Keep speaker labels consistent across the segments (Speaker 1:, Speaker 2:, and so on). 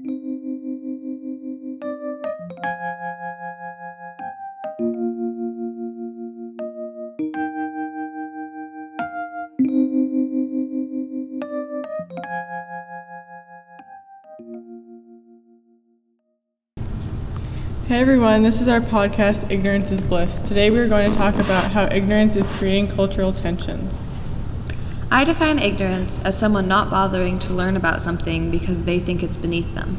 Speaker 1: Hey everyone, this is our podcast, Ignorance is Bliss. Today we are going to talk about how ignorance is creating cultural tensions.
Speaker 2: I define ignorance as someone not bothering to learn about something because they think it's beneath them.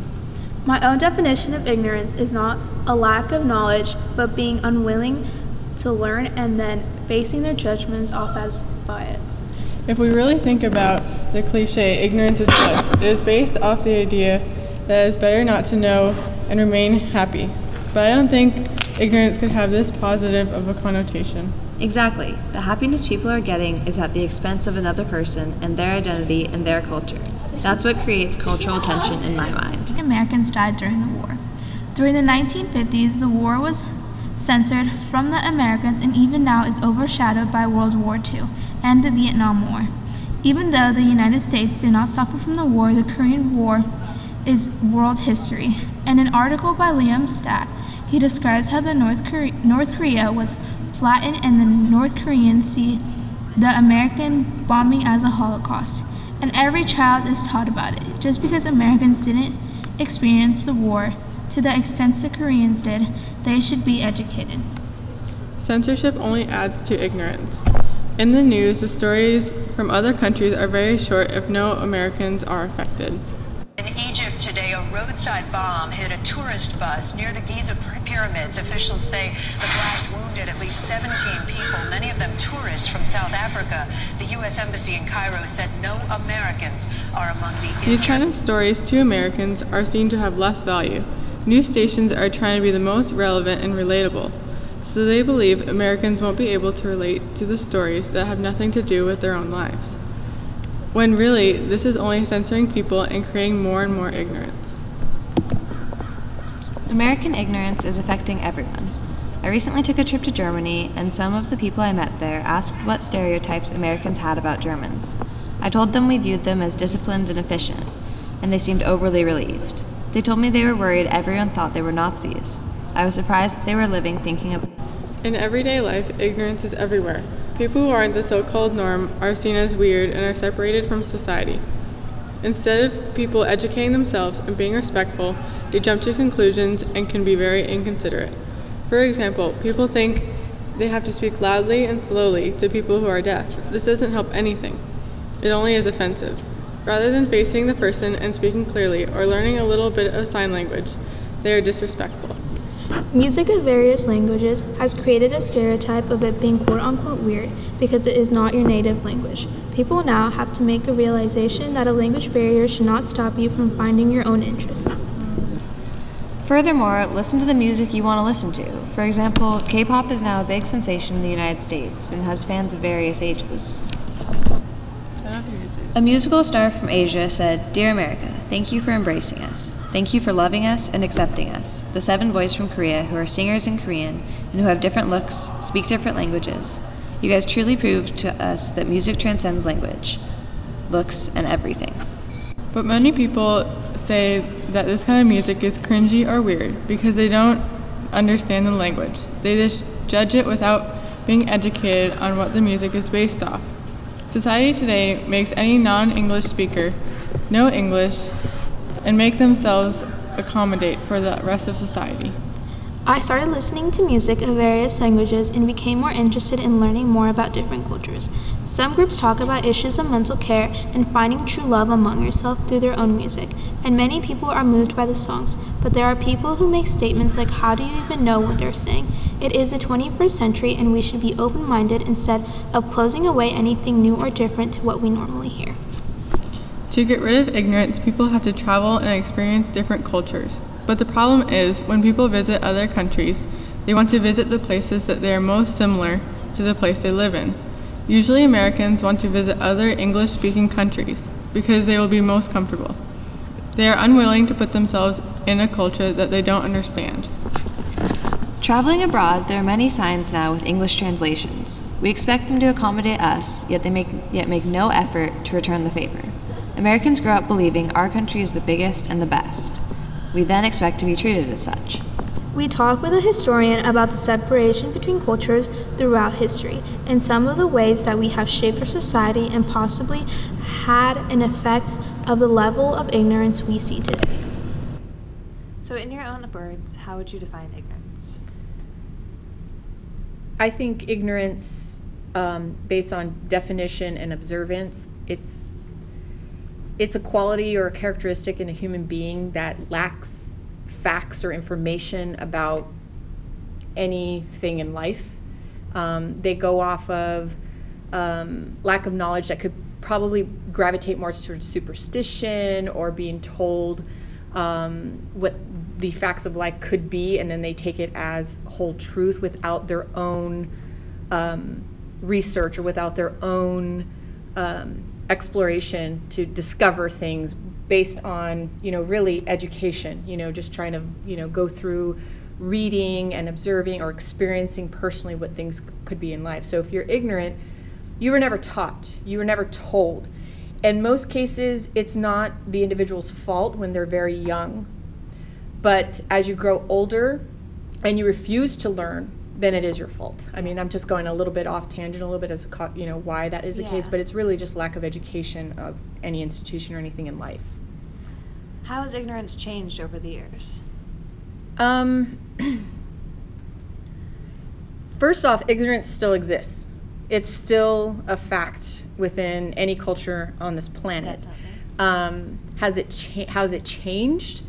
Speaker 3: My own definition of ignorance is not a lack of knowledge, but being unwilling to learn and then basing their judgments off as bias.
Speaker 1: If we really think about the cliche, ignorance is bliss, it is based off the idea that it is better not to know and remain happy. But I don't think ignorance could have this positive of a connotation.
Speaker 2: Exactly. The happiness people are getting is at the expense of another person and their identity and their culture. That's what creates cultural tension in my mind.
Speaker 4: Americans died during the war. During the 1950s, the war was censored from the Americans and even now is overshadowed by World War II and the Vietnam War. Even though the United States did not suffer from the war, the Korean War is world history. In an article by Liam Statt, he describes how the North, Korea, North Korea was flattened and the North Koreans see the American bombing as a Holocaust. And every child is taught about it. Just because Americans didn't experience the war to the extent the Koreans did, they should be educated.
Speaker 1: Censorship only adds to ignorance. In the news, the stories from other countries are very short if no Americans are affected.
Speaker 5: Roadside bomb hit a tourist bus near the Giza pyramids. Officials say the blast wounded at least 17 people, many of them tourists from South Africa. The U.S. Embassy in Cairo said no Americans are among the.
Speaker 1: These kind of stories to Americans are seen to have less value. News stations are trying to be the most relevant and relatable, so they believe Americans won't be able to relate to the stories that have nothing to do with their own lives. When really, this is only censoring people and creating more and more ignorance.
Speaker 2: American ignorance is affecting everyone. I recently took a trip to Germany, and some of the people I met there asked what stereotypes Americans had about Germans. I told them we viewed them as disciplined and efficient, and they seemed overly relieved. They told me they were worried everyone thought they were Nazis. I was surprised they were living thinking of.
Speaker 1: In everyday life, ignorance is everywhere. People who aren't the so called norm are seen as weird and are separated from society. Instead of people educating themselves and being respectful, they jump to conclusions and can be very inconsiderate. For example, people think they have to speak loudly and slowly to people who are deaf. This doesn't help anything, it only is offensive. Rather than facing the person and speaking clearly or learning a little bit of sign language, they are disrespectful.
Speaker 3: Music of various languages has created a stereotype of it being quote unquote weird because it is not your native language. People now have to make a realization that a language barrier should not stop you from finding your own interests.
Speaker 2: Furthermore, listen to the music you want to listen to. For example, K pop is now a big sensation in the United States and has fans of various ages. A musical star from Asia said, Dear America, thank you for embracing us. Thank you for loving us and accepting us. The seven boys from Korea who are singers in Korean and who have different looks, speak different languages. You guys truly proved to us that music transcends language, looks, and everything.
Speaker 1: But many people say that this kind of music is cringy or weird because they don't understand the language. They just judge it without being educated on what the music is based off. Society today makes any non English speaker know English and make themselves accommodate for the rest of society.
Speaker 3: I started listening to music of various languages and became more interested in learning more about different cultures. Some groups talk about issues of mental care and finding true love among yourself through their own music, and many people are moved by the songs. But there are people who make statements like, How do you even know what they're saying? It is the 21st century, and we should be open minded instead of closing away anything new or different to what we normally hear.
Speaker 1: To get rid of ignorance, people have to travel and experience different cultures. But the problem is, when people visit other countries, they want to visit the places that they are most similar to the place they live in. Usually, Americans want to visit other English speaking countries because they will be most comfortable. They are unwilling to put themselves in a culture that they don't understand.
Speaker 2: Traveling abroad, there are many signs now with English translations. We expect them to accommodate us, yet they make yet make no effort to return the favor. Americans grow up believing our country is the biggest and the best. We then expect to be treated as such.
Speaker 3: We talk with a historian about the separation between cultures throughout history and some of the ways that we have shaped our society and possibly had an effect of the level of ignorance we see today.
Speaker 2: So, in your own words, how would you define ignorance?
Speaker 6: I think ignorance, um, based on definition and observance, it's it's a quality or a characteristic in a human being that lacks facts or information about anything in life. Um, they go off of um, lack of knowledge that could probably gravitate more towards superstition or being told um, what the facts of life could be, and then they take it as whole truth without their own um, research or without their own um, exploration to discover things based on you know really education you know just trying to you know go through reading and observing or experiencing personally what things could be in life. So if you're ignorant you were never taught. You were never told. In most cases it's not the individual's fault when they're very young. But as you grow older and you refuse to learn then it is your fault. I mean, I'm just going a little bit off tangent, a little bit as a, co- you know why that is the case, but it's really just lack of education of any institution or anything in life.
Speaker 2: How has ignorance changed over the years?
Speaker 6: Um, first off, ignorance still exists. It's still a fact within any culture on this planet. Um, has it cha- has it changed?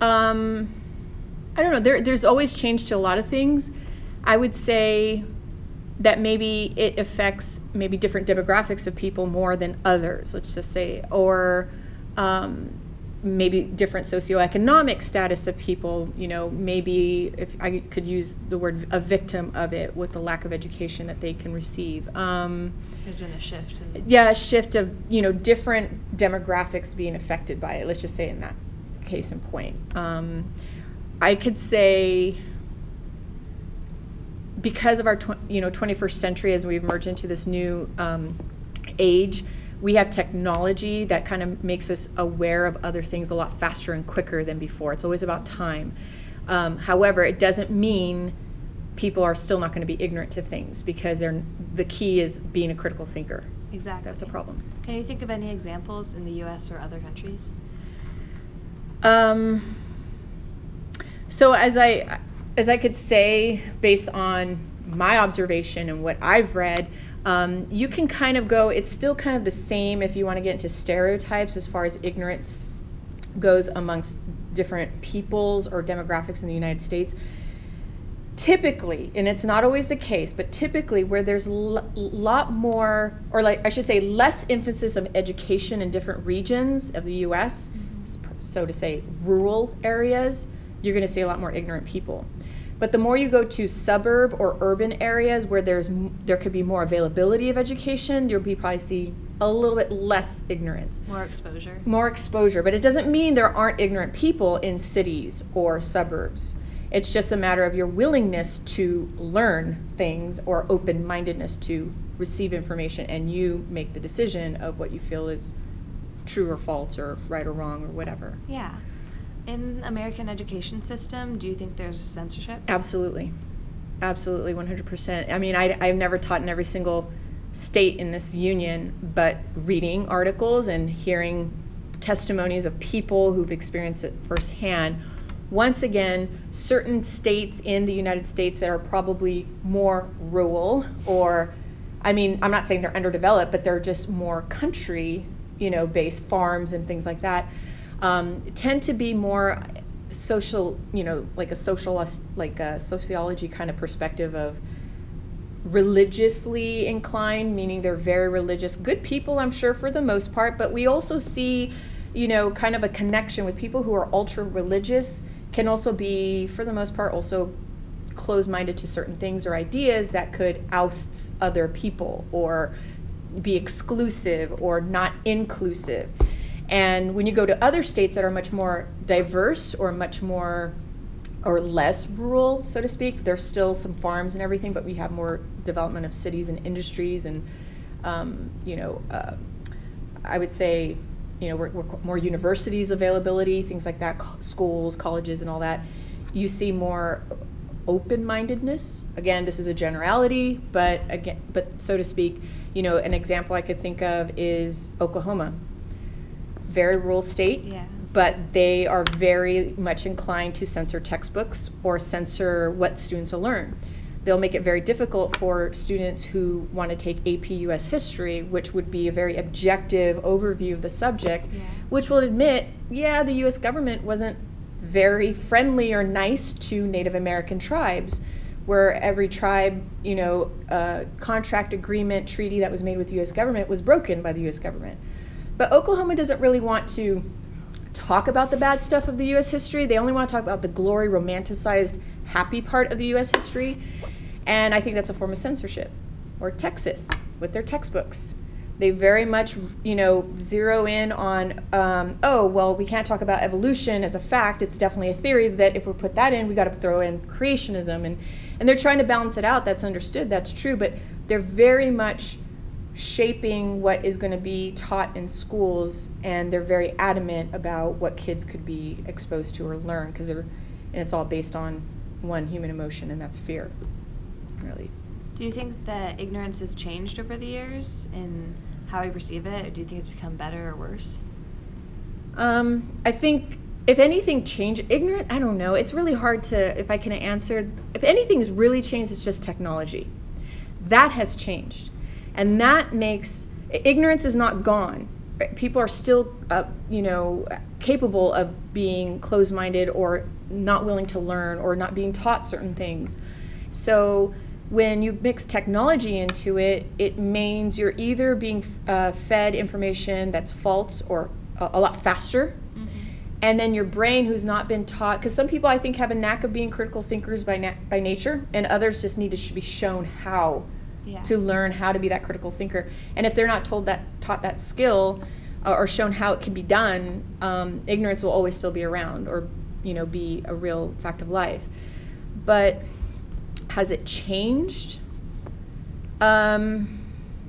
Speaker 6: Um, I don't know. There, there's always change to a lot of things. I would say that maybe it affects maybe different demographics of people more than others. Let's just say, or um, maybe different socioeconomic status of people. You know, maybe if I could use the word a victim of it with the lack of education that they can receive. Um,
Speaker 2: There's been a shift in
Speaker 6: yeah, a shift of you know different demographics being affected by it. Let's just say in that case in point, um, I could say because of our tw- you know 21st century as we've merged into this new um, age, we have technology that kind of makes us aware of other things a lot faster and quicker than before. It's always about time. Um, however, it doesn't mean people are still not going to be ignorant to things because they're the key is being a critical thinker.
Speaker 2: Exactly.
Speaker 6: That's a problem.
Speaker 2: Can you think of any examples in the US or other countries?
Speaker 6: Um, so as I as I could say based on my observation and what I've read, um, you can kind of go. It's still kind of the same if you want to get into stereotypes as far as ignorance goes amongst different peoples or demographics in the United States. Typically, and it's not always the case, but typically where there's a lot more, or like I should say, less emphasis of education in different regions of the U.S., s- so to say, rural areas, you're going to see a lot more ignorant people. But the more you go to suburb or urban areas where there's there could be more availability of education, you'll be probably see a little bit less ignorance
Speaker 2: More exposure?
Speaker 6: more exposure. But it doesn't mean there aren't ignorant people in cities or suburbs. It's just a matter of your willingness to learn things or open mindedness to receive information and you make the decision of what you feel is true or false or right or wrong or whatever.
Speaker 2: Yeah. In American education system, do you think there's censorship?
Speaker 6: Absolutely. Absolutely, 100%. I mean, I, I've never taught in every single state in this union, but reading articles and hearing testimonies of people who've experienced it firsthand. Once again, certain states in the United States that are probably more rural, or, I mean, I'm not saying they're underdeveloped, but they're just more country, you know, based farms and things like that, um, tend to be more social, you know, like a social, like a sociology kind of perspective of religiously inclined, meaning they're very religious, good people, I'm sure, for the most part, but we also see, you know, kind of a connection with people who are ultra religious, can also be, for the most part, also closed minded to certain things or ideas that could oust other people or be exclusive or not inclusive. And when you go to other states that are much more diverse or much more or less rural, so to speak, there's still some farms and everything, but we have more development of cities and industries and, um, you know, uh, I would say you know, we're, we're more universities availability, things like that, co- schools, colleges, and all that. You see more open-mindedness. Again, this is a generality, but again, but so to speak, you know, an example I could think of is Oklahoma. Very rural state
Speaker 2: Yeah.
Speaker 6: but they are very much inclined to censor textbooks or censor what students will learn. They'll make it very difficult for students who want to take AP US history, which would be a very objective overview of the subject,
Speaker 2: Yeah.
Speaker 6: which will admit, yeah, the US government wasn't very friendly or nice to Native American tribes. Where every tribe, you know, uh, contract agreement treaty that was made with the U.S. government was broken by the U.S. government. But Oklahoma doesn't really want to talk about the bad stuff of the U.S. history. They only want to talk about the glory, romanticized, happy part of the U.S. history. And I think that's a form of censorship. Or Texas with their textbooks. They very much, you know, zero in on, um, oh, well, we can't talk about evolution as a fact. It's definitely a theory that if we put that in, we got to throw in creationism. And, and they're trying to balance it out. That's understood. That's true. But they're very much shaping what is going to be taught in schools and they're very adamant about what kids could be exposed to or learn because they're and it's all based on one human emotion and that's fear really.
Speaker 2: Do you think that ignorance has changed over the years in how we perceive it, or do you think it's become better or worse?
Speaker 6: um, i think if anything changed ignorant i don't know it's really hard to if i can answer if anything's really changed it's just technology. That has changed and that makes ignorance is not gone. People are still uh, you know capable of being closed-minded or not willing to learn or not being taught certain things. So when you mix technology into it it means you're either being uh, fed information that's false or a, a lot faster. And then your brain who's not been taught because some people i think have a knack of being critical thinkers by, na- by nature and others just need to be shown how
Speaker 2: Yeah.
Speaker 6: to learn how to be that critical thinker. And if they're not told that taught that skill uh, or shown how it can be done um, ignorance will always still be around or you know be a real fact of life. But has it changed? Um,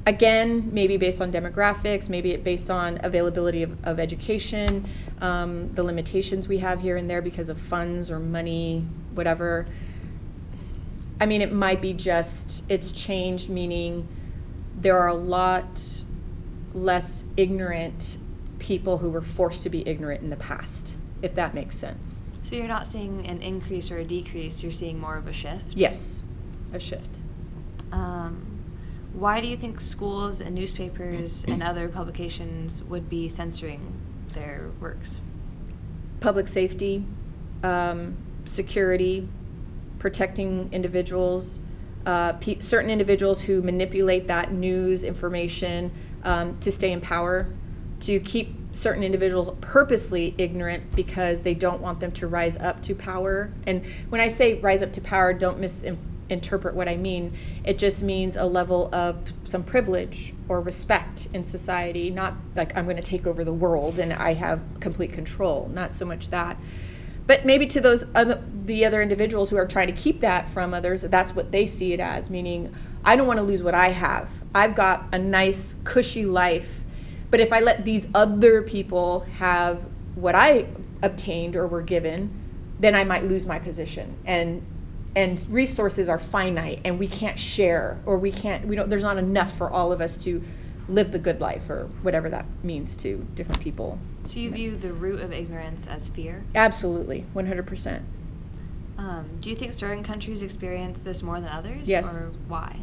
Speaker 6: again maybe based on demographics maybe it based on availability of, of education um, the limitations we have here and there because of funds or money whatever I mean, it might be just it's changed, meaning there are a lot less ignorant people who were forced to be ignorant in the past, if that makes sense.
Speaker 2: So you're not seeing an increase or a decrease, you're seeing more of a shift?
Speaker 6: Yes, a shift.
Speaker 2: Um, why do you think schools and newspapers and other publications would be censoring their works?
Speaker 6: Public safety, um, security, protecting individuals, uh, pe- certain individuals who manipulate that news information um, to stay in power, to keep certain individuals purposely ignorant because they don't want them to rise up to power. And when I say rise up to power, don't misinterpret what I mean. It just means a level of some privilege or respect in society, not like I'm going to take over the world and I have complete control, not so much that but maybe to those other the other individuals who are trying to keep that from others that's what they see it as meaning i don't want to lose what i have. I've got a nice cushy life but if i let these other people have what i obtained or were given then i might lose my position. And and resources are finite and we can't share or we can't we don't there's not enough for all of us to live the good life or whatever that means to different people
Speaker 2: So you view the root of ignorance as fear?
Speaker 6: absolutely 100%
Speaker 2: Um, do you think certain countries experience this more than others?
Speaker 6: Yes.
Speaker 2: Or why?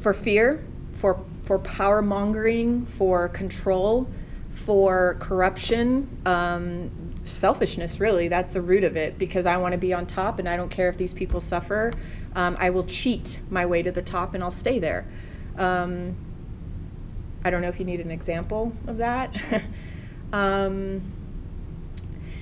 Speaker 6: for fear, for for power mongering, for control, for corruption, um, selfishness. Really, that's the root of it. Because I want to be on top, and I don't care if these people suffer. Um, I will cheat my way to the top, and I'll stay there. Um, I don't know if you need an example of that. um,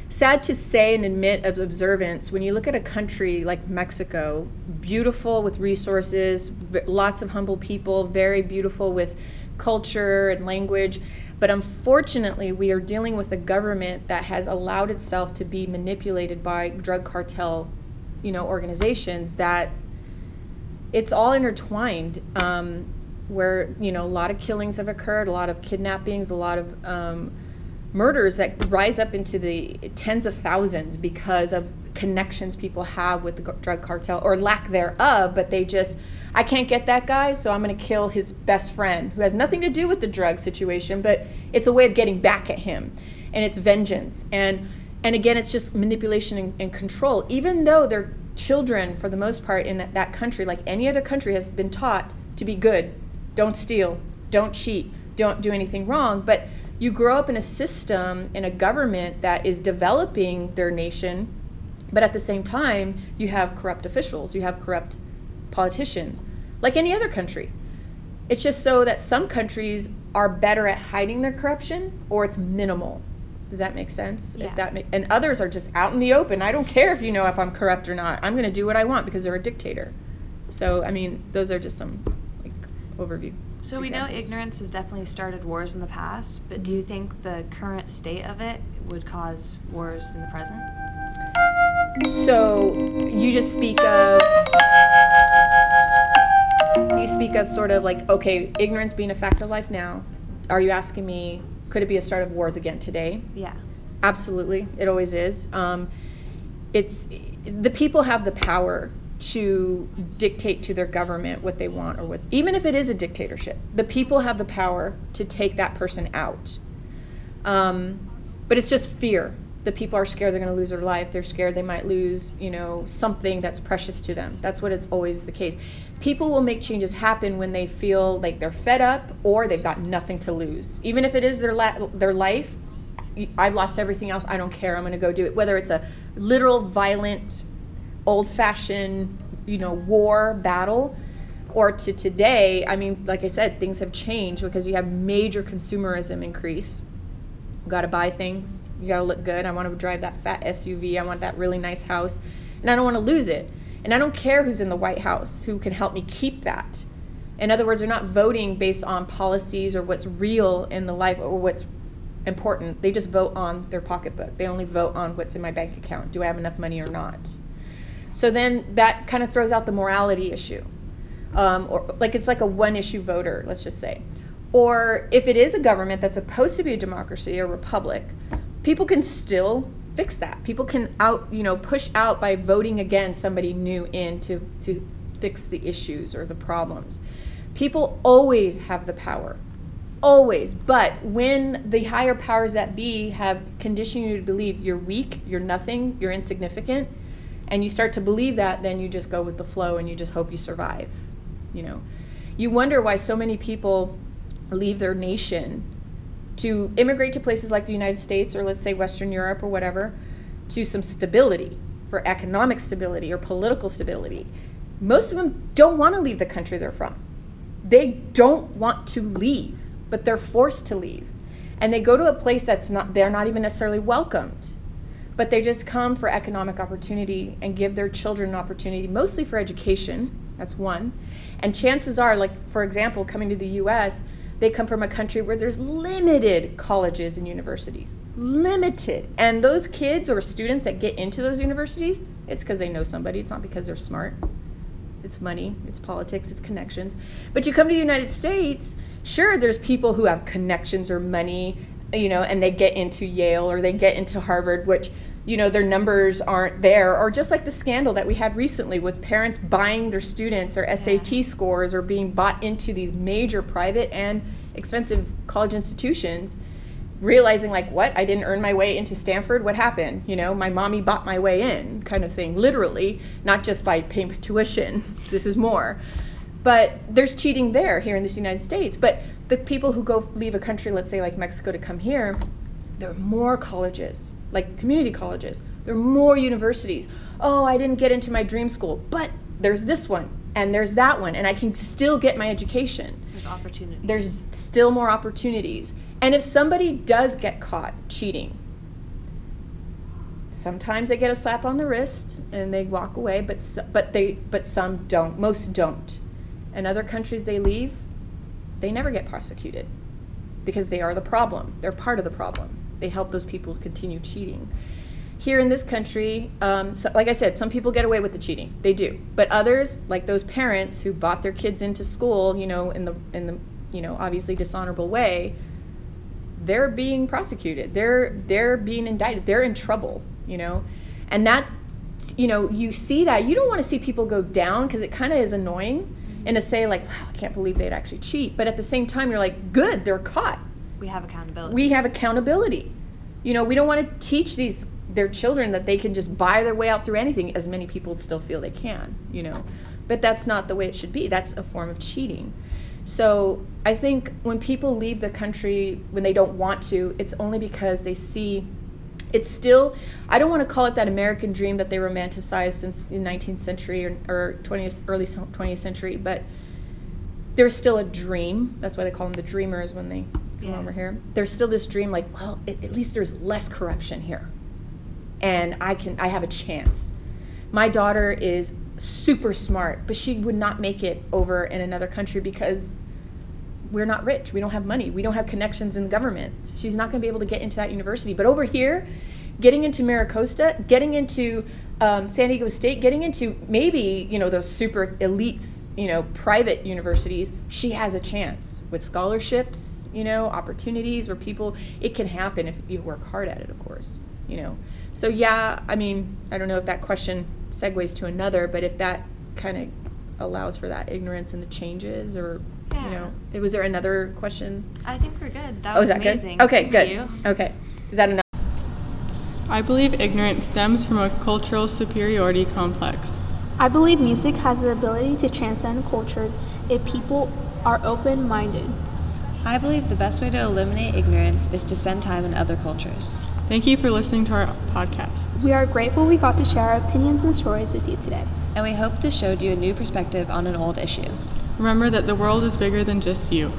Speaker 6: sad to say and admit of observance when you look at a country like mexico beautiful with resources lots of humble people very beautiful with culture and language but unfortunately we are dealing with a government that has allowed itself to be manipulated by drug cartel you know organizations that it's all intertwined um, where you know a lot of killings have occurred, a lot of kidnappings, a lot of um, murders that rise up into the tens of thousands because of connections people have with the drug cartel or lack thereof. But they just, I can't get that guy, so I'm going to kill his best friend who has nothing to do with the drug situation, but it's a way of getting back at him, and it's vengeance and. And again, it's just manipulation and, and control. Even though they're children, for the most part, in that country, like any other country, has been taught to be good, don't steal, don't cheat, don't do anything wrong. But you grow up in a system, in a government that is developing their nation, but at the same time, you have corrupt officials, you have corrupt politicians, like any other country. It's just so that some countries are better at hiding their corruption or it's minimal. Does that make sense?
Speaker 2: Yeah.
Speaker 6: If that ma- and others are just out in the open. I don't care if you know if I'm corrupt or not. I'm going to do what I want because they're a dictator. So, I mean, those are just some overview.
Speaker 2: So we know ignorance has definitely started wars in the past, but do you think the current state of it would cause wars in the present?
Speaker 6: So you just speak of you speak of sort of like okay, ignorance being a fact of life now. Are you asking me could it be a start of wars again today?
Speaker 2: Yeah.
Speaker 6: Absolutely, it always is. Um, it's the people have the power to dictate to their government what they want or what even if it is a dictatorship the people have the power to take that person out um, but it's just fear the people are scared they're going to lose their life they're scared they might lose you know something that's precious to them that's what it's always the case people will make changes happen when they feel like they're fed up or they've got nothing to lose even if it is their la- their life I've lost everything else. I don't care. I'm going to go do it. Whether it's a literal, violent, old fashioned, you know, war battle, or to today, I mean, like I said, things have changed because you have major consumerism increase. You got to buy things. You got to look good. I want to drive that fat SUV. I want that really nice house. And I don't want to lose it. And I don't care who's in the White House who can help me keep that. In other words, they're not voting based on policies or what's real in the life or what's important. They just vote on their pocketbook. They only vote on what's in my bank account. Do I have enough money or not? So then that kind of throws out the morality issue. Um, or like it's like a one issue voter, let's just say. Or if it is a government that's supposed to be a democracy or republic, people can still fix that. People can out, you know, push out by voting against somebody new in to, to fix the issues or the problems. People always have the power always but when the higher powers that be have conditioned you to believe you're weak you're nothing you're insignificant and you start to believe that then you just go with the flow and you just hope you survive you know. You wonder why so many people leave their nation to immigrate to places like the united states or let's say western europe or whatever to some stability for economic stability or political stability. Most of them don't want to leave the country they're from. They don't want to leave but they're forced to leave. And they go to a place that's not, they're not even necessarily welcomed, but they just come for economic opportunity and give their children an opportunity, mostly for education. That's one. And chances are, like, for example, coming to the US, they come from a country where there's limited colleges and universities. Limited. And those kids or students that get into those universities, it's because they know somebody, it's not because they're smart it's money, it's politics, it's connections. But you come to the United States, sure, there's people who have connections or money, you know, and they get into Yale or they get into Harvard, which, you know, their numbers aren't there. Or just like the scandal that we had recently with parents buying their students their SAT scores or being bought into these major private and expensive college institutions realizing like what? I didn't earn my way into stanford? What happened? You know my mommy bought my way in kind of thing literally not just by paying tuition this is more. But there's cheating there here in the united states. But the people who go leave a country let's say like mexico to come here there are more colleges like community colleges there are more universities oh i didn't get into my dream school but there's this one and there's that one and i can still get my education
Speaker 2: There's opportunity.
Speaker 6: there's still more opportunities. And if somebody does get caught cheating, sometimes they get a slap on the wrist and they walk away, but s- but they but some don't. Most don't. In other countries they leave, they never get prosecuted because they are the problem. They're part of the problem. They help those people continue cheating. here in this country, um, so, like I said, some people get away with the cheating. They do, but others, like those parents who bought their kids into school, you know, in the in the you know obviously dishonorable way, they're being prosecuted. They're they're being indicted. They're in trouble. You know, and that you know you see that you don't want to see people go down because it kind of is annoying and to say like wow, i can't believe they'd actually cheat but at the same time you're like good they're caught.
Speaker 2: We have accountability.
Speaker 6: we have accountability. You know we don't want to teach these their children that they can just buy their way out through anything as many people still feel they can you know? But that's not the way it should be. That's a form of cheating. So i think when people leave the country when they don't want to it's only because they see it's still i don't want to call it that american dream that they romanticized since the 19th century or, or 20th early 20th century but there's still a dream that's why they call them the dreamers when they come
Speaker 2: Yeah.
Speaker 6: over here there's still this dream like well at, at least there's less corruption here and i can i have a chance my daughter is super smart but she would not make it over in another country because we're not rich. We don't have money. We don't have connections in the government. She's not going to be able to get into that university. But over here, getting into MiraCosta, getting into um, San Diego State, getting into maybe you know those super elites, you know, private universities, she has a chance with scholarships, you know, opportunities where people. It can happen if you work hard at it, of course. You know. So yeah, I mean, I don't know if that question segues to another, but if that kind of allows for that ignorance and the changes, or you
Speaker 2: Yeah.
Speaker 6: know, was there another question?
Speaker 2: I think we're good. That
Speaker 6: oh,
Speaker 2: was
Speaker 6: is that
Speaker 2: amazing.
Speaker 6: good? Okay,
Speaker 2: Thank
Speaker 6: good.
Speaker 2: you.
Speaker 6: Okay, is that enough?
Speaker 1: I believe ignorance stems from a cultural superiority complex.
Speaker 7: I believe music has the ability to transcend cultures if people are open minded.
Speaker 2: I believe the best way to eliminate ignorance is to spend time in other cultures.
Speaker 1: Thank you for listening to our podcast.
Speaker 7: We are grateful we got to share our opinions and stories with you today.
Speaker 2: And we hope this showed you a new perspective on an old issue.
Speaker 1: Remember that the world is bigger than just you.